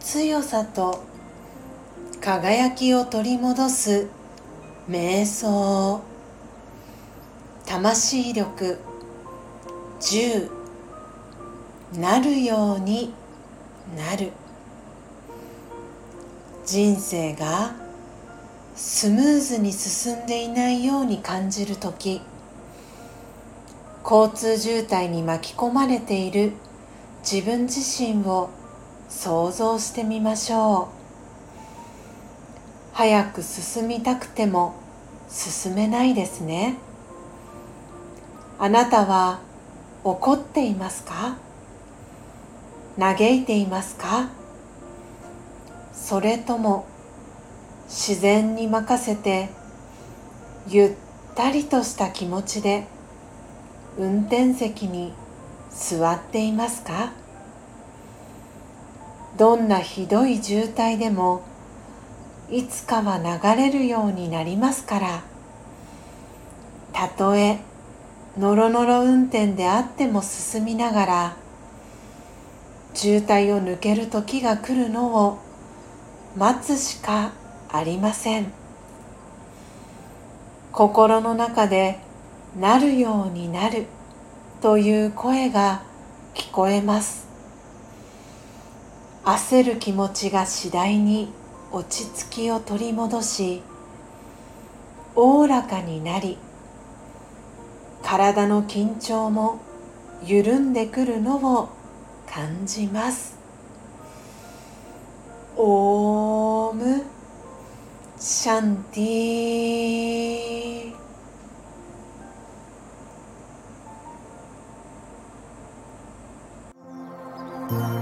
強さと輝きを取り戻す瞑想。魂力10なるようになる。人生がスムーズに進んでいないように感じる時。交通渋滞に巻き込まれている。自分自身を想像してみましょう。早く進みたくても進めないですね。あなたは怒っていますか？嘆いていますか？それとも自然に任せてゆったりとした気持ちで運転席に座っていますか？どんなひどい渋滞でもいつかは流れるようになりますから。たとえのろのろ運転であっても進みながら渋滞を抜ける時が来るのを待つしかありません。心の中でなるようになるという声が聞こえます。焦る気持ちが次第に落ち着きを取り戻しおおらかになり体の緊張も緩んでくるのを感じます。オームシャンティー。Thank.